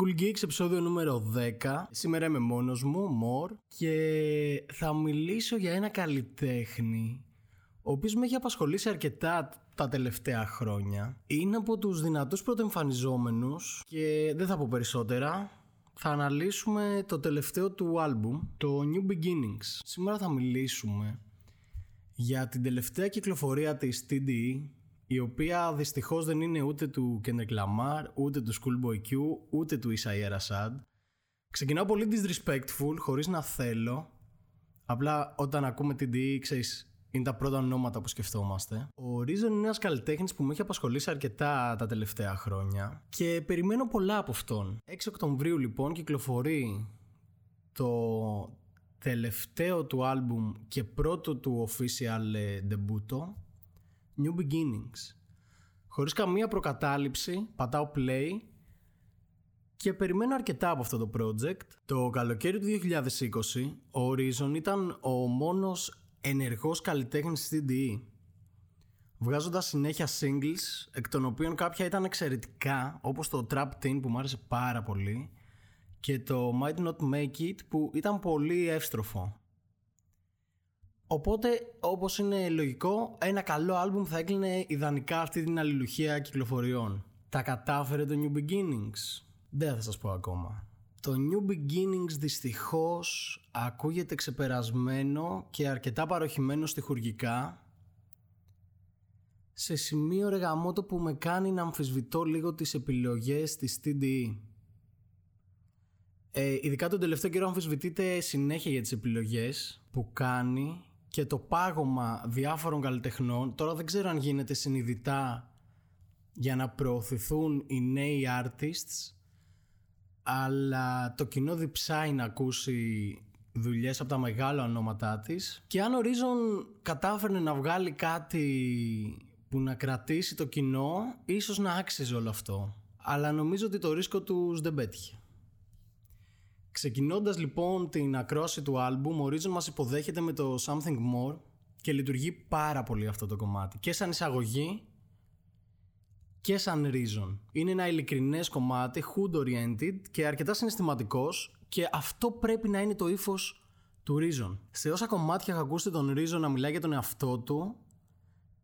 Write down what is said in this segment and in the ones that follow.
Cool Geeks επεισόδιο νούμερο 10 Σήμερα είμαι μόνος μου, Μορ Και θα μιλήσω για ένα καλλιτέχνη Ο οποίος με έχει απασχολήσει αρκετά τα τελευταία χρόνια. Είναι από τους δυνατούς πρωτοεμφανιζόμενους Και δεν θα πω περισσότερα. Θα αναλύσουμε το τελευταίο του άλμπουμ, το New Beginnings. Σήμερα θα μιλήσουμε για την τελευταία κυκλοφορία της TDE η οποία δυστυχώς δεν είναι ούτε του Kendrick Lamar, ούτε του Schoolboy Q, ούτε του Isaiah Rashad. Ξεκινάω πολύ disrespectful, χωρίς να θέλω. Απλά όταν ακούμε την DE, ξέρεις, είναι τα πρώτα ονόματα που σκεφτόμαστε. Ο Reason είναι ένας καλλιτέχνης που με έχει απασχολήσει αρκετά τα τελευταία χρόνια και περιμένω πολλά από αυτόν. 6 Οκτωβρίου λοιπόν κυκλοφορεί το τελευταίο του άλμπουμ και πρώτο του official ε, debut New Beginnings. Χωρίς καμία προκατάληψη, πατάω play και περιμένω αρκετά από αυτό το project. Το καλοκαίρι του 2020, ο Horizon ήταν ο μόνος ενεργός καλλιτέχνης στη DE. Βγάζοντας συνέχεια singles, εκ των οποίων κάποια ήταν εξαιρετικά, όπως το Trap Teen που μου άρεσε πάρα πολύ και το Might Not Make It που ήταν πολύ εύστροφο. Οπότε, όπως είναι λογικό, ένα καλό άλμπουμ θα έκλεινε ιδανικά αυτή την αλληλουχία κυκλοφοριών. Τα κατάφερε το New Beginnings. Δεν θα σας πω ακόμα. Το New Beginnings δυστυχώς ακούγεται ξεπερασμένο και αρκετά παροχημένο στοιχουργικά σε σημείο ρεγαμότο που με κάνει να αμφισβητώ λίγο τις επιλογές της TDE. Ε, ειδικά τον τελευταίο καιρό αμφισβητείται συνέχεια για τις επιλογές που κάνει και το πάγωμα διάφορων καλλιτεχνών τώρα δεν ξέρω αν γίνεται συνειδητά για να προωθηθούν οι νέοι artists αλλά το κοινό διψάει να ακούσει δουλειές από τα μεγάλα ονόματά της. Και αν ο Ρίζον κατάφερνε να βγάλει κάτι που να κρατήσει το κοινό ίσως να άξιζε όλο αυτό. Αλλά νομίζω ότι το ρίσκο τους δεν πέτυχε Ξεκινώντας λοιπόν την ακρόαση του άλμπουμ, ο Ρίζον μας υποδέχεται με το Something More και λειτουργεί πάρα πολύ αυτό το κομμάτι. Και σαν εισαγωγή και σαν Reason. Είναι ένα ειλικρινές κομμάτι, hood oriented και αρκετά συναισθηματικός και αυτό πρέπει να είναι το ύφος του Reason. Σε όσα κομμάτια έχω ακούσει τον Reason να μιλάει για τον εαυτό του,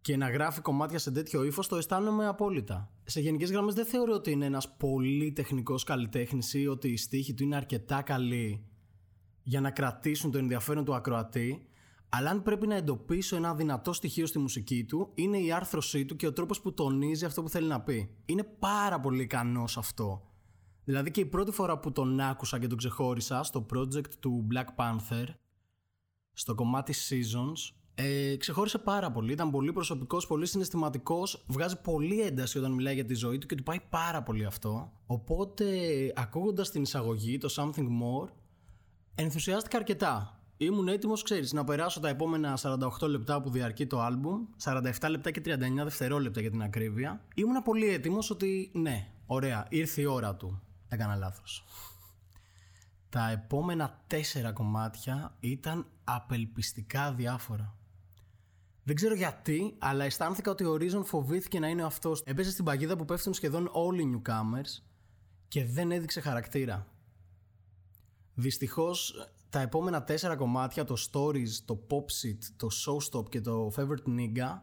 και να γράφει κομμάτια σε τέτοιο ύφος, το αισθάνομαι απόλυτα. Σε γενικές γραμμές δεν θεωρώ ότι είναι ένας πολύ τεχνικός καλλιτέχνης ή ότι η στίχη του είναι αρκετά καλή για να κρατήσουν το ενδιαφέρον του ακροατή. Αλλά αν πρέπει να εντοπίσω ένα δυνατό στοιχείο στη μουσική του, είναι η άρθρωσή του και ο τρόπος που τονίζει αυτό που θέλει να πει. Είναι πάρα πολύ ικανός αυτό. Δηλαδή και η πρώτη φορά που τον άκουσα και τον ξεχώρισα στο project του Black Panther, στο κομμάτι Seasons, ε, ξεχώρισε πάρα πολύ. Ήταν πολύ προσωπικός, πολύ συναισθηματικός. Βγάζει πολύ ένταση όταν μιλάει για τη ζωή του και του πάει πάρα πολύ αυτό. Οπότε, ακούγοντας την εισαγωγή, το Something More, ενθουσιάστηκα αρκετά. Ήμουν έτοιμος, ξέρεις, να περάσω τα επόμενα 48 λεπτά που διαρκεί το album, 47 λεπτά και 39 δευτερόλεπτα για την ακρίβεια. Ήμουν πολύ έτοιμος ότι ναι, ωραία, ήρθε η ώρα του. Έκανα λάθος. Τα επόμενα τέσσερα κομμάτια ήταν απελπιστικά διάφορα. Δεν ξέρω γιατί, αλλά αισθάνθηκα ότι ο Horizon φοβήθηκε να είναι αυτός. Έπεσε στην παγίδα που πέφτουν σχεδόν όλοι οι newcomers και δεν έδειξε χαρακτήρα. Δυστυχώς, τα επόμενα τέσσερα κομμάτια, το Stories, το Popsit, το Showstop και το Favorite Nigga,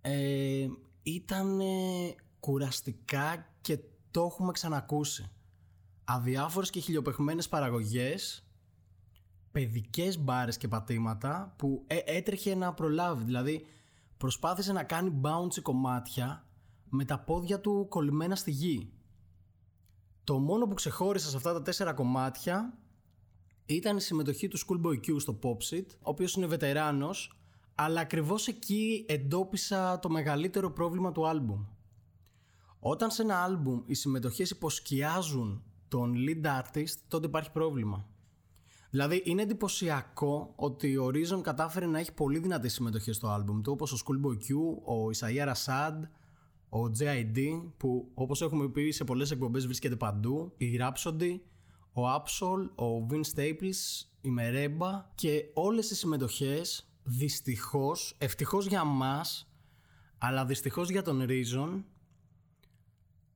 ε, ήταν κουραστικά και το έχουμε ξανακούσει. Αδιάφορες και χιλιοπεχμένες παραγωγές παιδικές μπάρες και πατήματα που ε, έτρεχε να προλάβει. Δηλαδή προσπάθησε να κάνει bounce κομμάτια με τα πόδια του κολλημένα στη γη. Το μόνο που ξεχώρισα σε αυτά τα τέσσερα κομμάτια ήταν η συμμετοχή του Schoolboy Q στο Popsit, ο οποίος είναι βετεράνος, αλλά ακριβώς εκεί εντόπισα το μεγαλύτερο πρόβλημα του άλμπουμ. Όταν σε ένα άλμπουμ οι συμμετοχές υποσκιάζουν τον lead artist, τότε υπάρχει πρόβλημα. Δηλαδή είναι εντυπωσιακό ότι ο Reason κατάφερε να έχει πολύ δυνατή συμμετοχή στο άλμπουμ του όπως ο Schoolboy Q, ο Isaiah Rashad, ο JID που όπως έχουμε πει σε πολλές εκπομπές βρίσκεται παντού, η Rhapsody, ο Absol, ο Vin Staples, η Mereba και όλες οι συμμετοχές δυστυχώς, ευτυχώς για μας αλλά δυστυχώς για τον Reason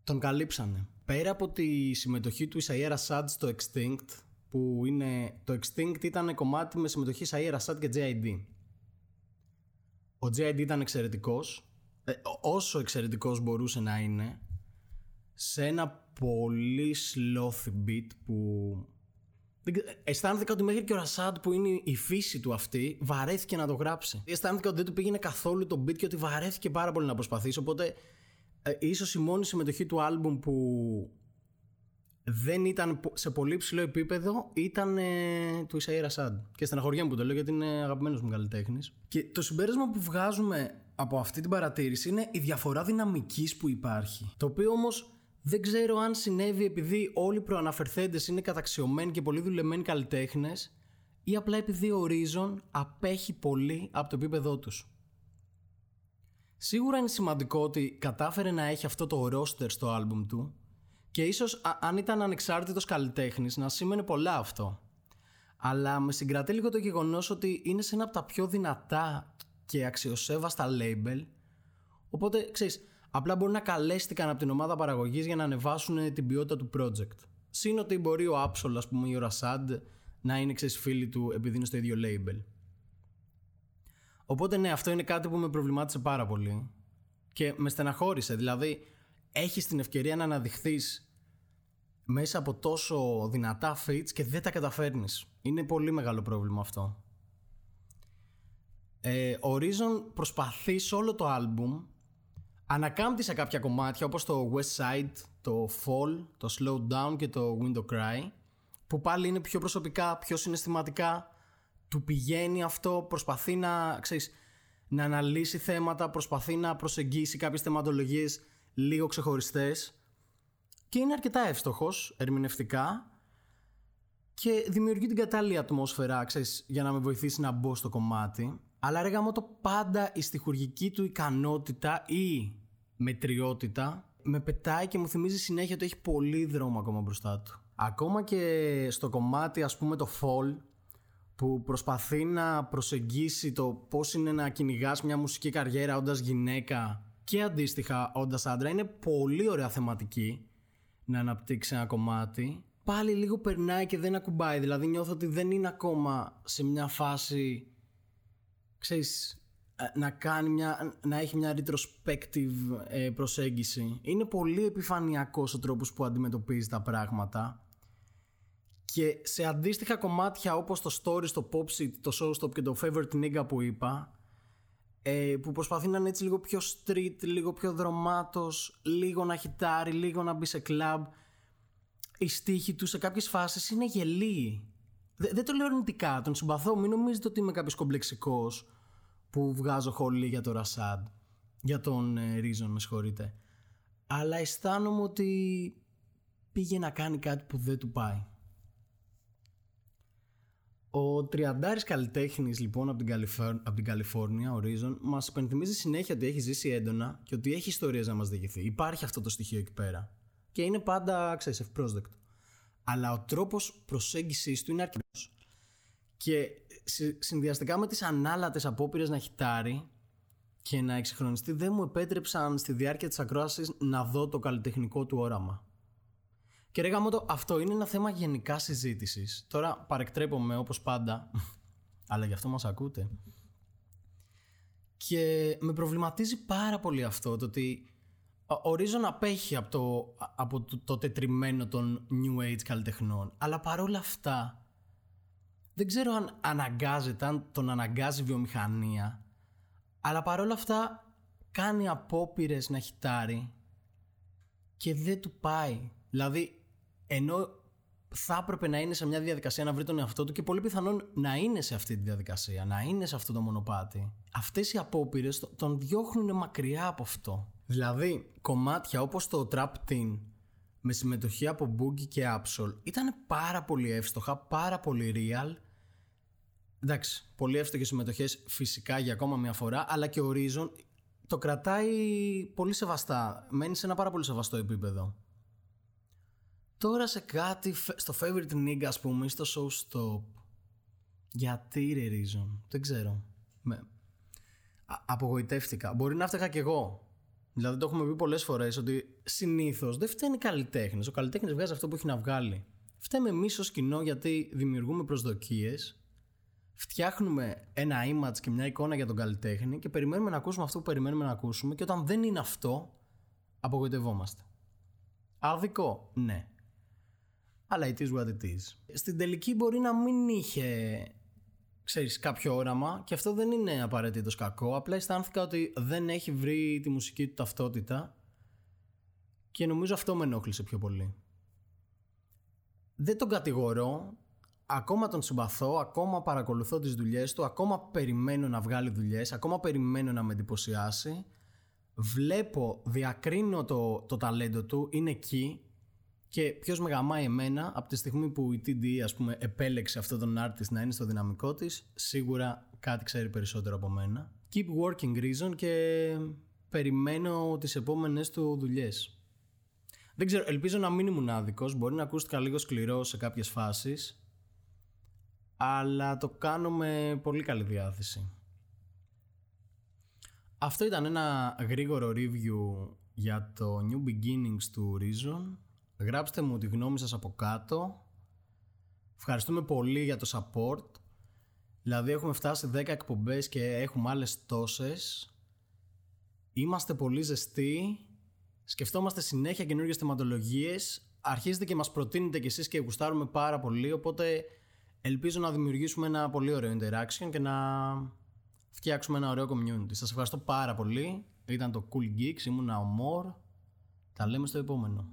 τον καλύψανε. πέρα από τη συμμετοχή του Ισαΐα Ρασάντ στο Extinct που είναι το Extinct ήταν κομμάτι με συμμετοχή Ισαΐα Ρασάντ και JID ο JID ήταν εξαιρετικός ε, όσο εξαιρετικός μπορούσε να είναι σε ένα πολύ sloth beat που Αισθάνθηκα ότι μέχρι και ο Ρασάντ που είναι η φύση του αυτή βαρέθηκε να το γράψει. Αισθάνθηκα ότι δεν του πήγαινε καθόλου το beat και ότι βαρέθηκε πάρα πολύ να προσπαθήσει. Οπότε ε, ίσως η μόνη συμμετοχή του άλμπουμ που δεν ήταν σε πολύ ψηλό επίπεδο ήταν ε, του Ισαΐ Ρασάντ. Και στεναχωριέμαι που το λέω γιατί είναι αγαπημένος μου καλλιτέχνης. Και το συμπέρασμα που βγάζουμε από αυτή την παρατήρηση είναι η διαφορά δυναμικής που υπάρχει. Το οποίο όμως δεν ξέρω αν συνέβη επειδή όλοι οι προαναφερθέντες είναι καταξιωμένοι και πολύ δουλεμένοι καλλιτέχνες ή απλά επειδή ο Horizon απέχει πολύ από το επίπεδό τους. Σίγουρα είναι σημαντικό ότι κατάφερε να έχει αυτό το roster στο άλμπουμ του και ίσως αν ήταν ανεξάρτητος καλλιτέχνης να σήμαινε πολλά αυτό. Αλλά με συγκρατεί λίγο το γεγονός ότι είναι σε ένα από τα πιο δυνατά και αξιοσέβαστα label οπότε ξέρεις απλά μπορεί να καλέστηκαν από την ομάδα παραγωγής για να ανεβάσουν την ποιότητα του project. Συν ότι μπορεί ο Absol ας πούμε ή ο Ρασάντ να είναι ξέρεις φίλοι του επειδή είναι στο ίδιο label. Οπότε ναι, αυτό είναι κάτι που με προβλημάτισε πάρα πολύ και με στεναχώρησε. Δηλαδή, έχεις την ευκαιρία να αναδειχθείς μέσα από τόσο δυνατά fits και δεν τα καταφέρνεις. Είναι πολύ μεγάλο πρόβλημα αυτό. Ε, ο Reason προσπαθείς σε όλο το άλμπουμ ανακάμπτει σε κάποια κομμάτια όπως το West Side, το Fall, το Slow Down και το Window Cry που πάλι είναι πιο προσωπικά, πιο συναισθηματικά του πηγαίνει αυτό, προσπαθεί να, ξέρεις, να αναλύσει θέματα, προσπαθεί να προσεγγίσει κάποιες θεματολογίες λίγο ξεχωριστές και είναι αρκετά εύστοχος ερμηνευτικά και δημιουργεί την κατάλληλη ατμόσφαιρα ξέρεις, για να με βοηθήσει να μπω στο κομμάτι αλλά ρε γαμώ το πάντα η στοιχουργική του ικανότητα ή μετριότητα με πετάει και μου θυμίζει συνέχεια ότι έχει πολύ δρόμο ακόμα μπροστά του. Ακόμα και στο κομμάτι ας πούμε το fall που προσπαθεί να προσεγγίσει το πώς είναι να κυνηγάς μια μουσική καριέρα όντας γυναίκα και αντίστοιχα όντας άντρα είναι πολύ ωραία θεματική να αναπτύξει ένα κομμάτι. Πάλι λίγο περνάει και δεν ακουμπάει. Δηλαδή νιώθω ότι δεν είναι ακόμα σε μια φάση ξέρεις ε, να, κάνει μια, να έχει μια retrospective ε, προσέγγιση. Είναι πολύ επιφανειακός ο τρόπος που αντιμετωπίζει τα πράγματα. Και σε αντίστοιχα κομμάτια όπως το story, το pop το showstop και το favorite nigga που είπα ε, που προσπαθεί να είναι έτσι λίγο πιο street, λίγο πιο δρομάτος, λίγο να χιτάρει, λίγο να μπει σε club οι στίχοι του σε κάποιες φάσεις είναι γελοί. Δεν το λέω αρνητικά, τον συμπαθώ, μην νομίζετε ότι είμαι κάποιος κομπλεξικός που βγάζω χολή για το Ρασάντ, για τον ε, Reason, με συγχωρείτε. Αλλά αισθάνομαι ότι πήγε να κάνει κάτι που δεν του πάει. Ο τριαντάρης καλλιτέχνης λοιπόν από την, από την Καλιφόρνια, ο Reason, μας υπενθυμίζει συνέχεια ότι έχει ζήσει έντονα και ότι έχει ιστορίες να μας διηγηθεί. Υπάρχει αυτό το στοιχείο εκεί πέρα. Και είναι πάντα, ξέρεις, ευπρόσδεκτο. Αλλά ο τρόπος προσέγγισης του είναι αρκετός. Και συνδυαστικά με τις ανάλατες απόπειρες να χιτάρει και να εξυγχρονιστεί δεν μου επέτρεψαν στη διάρκεια της ακρόασης να δω το καλλιτεχνικό του όραμα. Και ρε το, αυτό είναι ένα θέμα γενικά συζήτησης. Τώρα παρεκτρέπομαι όπως πάντα, αλλά γι' αυτό μας ακούτε. Και με προβληματίζει πάρα πολύ αυτό το ότι ορίζω απέχει από το, από το, το τετριμένο των New Age καλλιτεχνών. Αλλά παρόλα αυτά δεν ξέρω αν αναγκάζεται, αν τον αναγκάζει βιομηχανία. Αλλά παρόλα αυτά κάνει απόπειρες να χιτάρει και δεν του πάει. Δηλαδή ενώ θα έπρεπε να είναι σε μια διαδικασία να βρει τον εαυτό του και πολύ πιθανόν να είναι σε αυτή τη διαδικασία, να είναι σε αυτό το μονοπάτι. Αυτές οι απόπειρες τον διώχνουν μακριά από αυτό. Δηλαδή, κομμάτια όπως το Trap Teen με συμμετοχή από Boogie και Absol ήταν πάρα πολύ εύστοχα, πάρα πολύ real. Εντάξει, πολύ εύστοχες συμμετοχές φυσικά για ακόμα μια φορά, αλλά και ο Reason το κρατάει πολύ σεβαστά. Μένει σε ένα πάρα πολύ σεβαστό επίπεδο. Τώρα σε κάτι στο favorite nigga ας πούμε στο showstop. Γιατί ρε reason; Δεν ξέρω. Με... απογοητεύτηκα. Μπορεί να φταίχα κι εγώ. Δηλαδή το έχουμε πει πολλές φορές ότι συνήθως δεν φταίνει καλλιτέχνη. Ο καλλιτέχνης βγάζει αυτό που έχει να βγάλει. Φταίμε εμείς ως κοινό γιατί δημιουργούμε προσδοκίες, φτιάχνουμε ένα image και μια εικόνα για τον καλλιτέχνη και περιμένουμε να ακούσουμε αυτό που περιμένουμε να ακούσουμε και όταν δεν είναι αυτό, απογοητευόμαστε. Άδικο, ναι. Αλλά it is what it is. Στην τελική μπορεί να μην είχε ξέρεις, κάποιο όραμα και αυτό δεν είναι απαραίτητος κακό. Απλά αισθάνθηκα ότι δεν έχει βρει τη μουσική του ταυτότητα και νομίζω αυτό με ενόχλησε πιο πολύ. Δεν τον κατηγορώ, ακόμα τον συμπαθώ, ακόμα παρακολουθώ τις δουλειές του, ακόμα περιμένω να βγάλει δουλειές, ακόμα περιμένω να με εντυπωσιάσει. Βλέπω, διακρίνω το, το ταλέντο του, είναι εκεί και ποιος με γαμάει εμένα από τη στιγμή που η TD ας πούμε επέλεξε αυτόν τον artist να είναι στο δυναμικό της σίγουρα κάτι ξέρει περισσότερο από μένα. Keep working reason και περιμένω τις επόμενες του δουλειές. Δεν ξέρω, ελπίζω να μην ήμουν άδικος, μπορεί να ακούστηκα λίγο σκληρό σε κάποιες φάσεις αλλά το κάνω με πολύ καλή διάθεση. Αυτό ήταν ένα γρήγορο review για το New Beginnings του Reason Γράψτε μου τη γνώμη σας από κάτω. Ευχαριστούμε πολύ για το support. Δηλαδή έχουμε φτάσει 10 εκπομπές και έχουμε άλλες τόσες. Είμαστε πολύ ζεστοί. Σκεφτόμαστε συνέχεια καινούργιες θεματολογίες. Αρχίζετε και μας προτείνετε κι εσείς και γουστάρουμε πάρα πολύ. Οπότε ελπίζω να δημιουργήσουμε ένα πολύ ωραίο interaction και να φτιάξουμε ένα ωραίο community. Σας ευχαριστώ πάρα πολύ. Ήταν το Cool Geeks, ήμουν ο Μόρ. Τα λέμε στο επόμενο.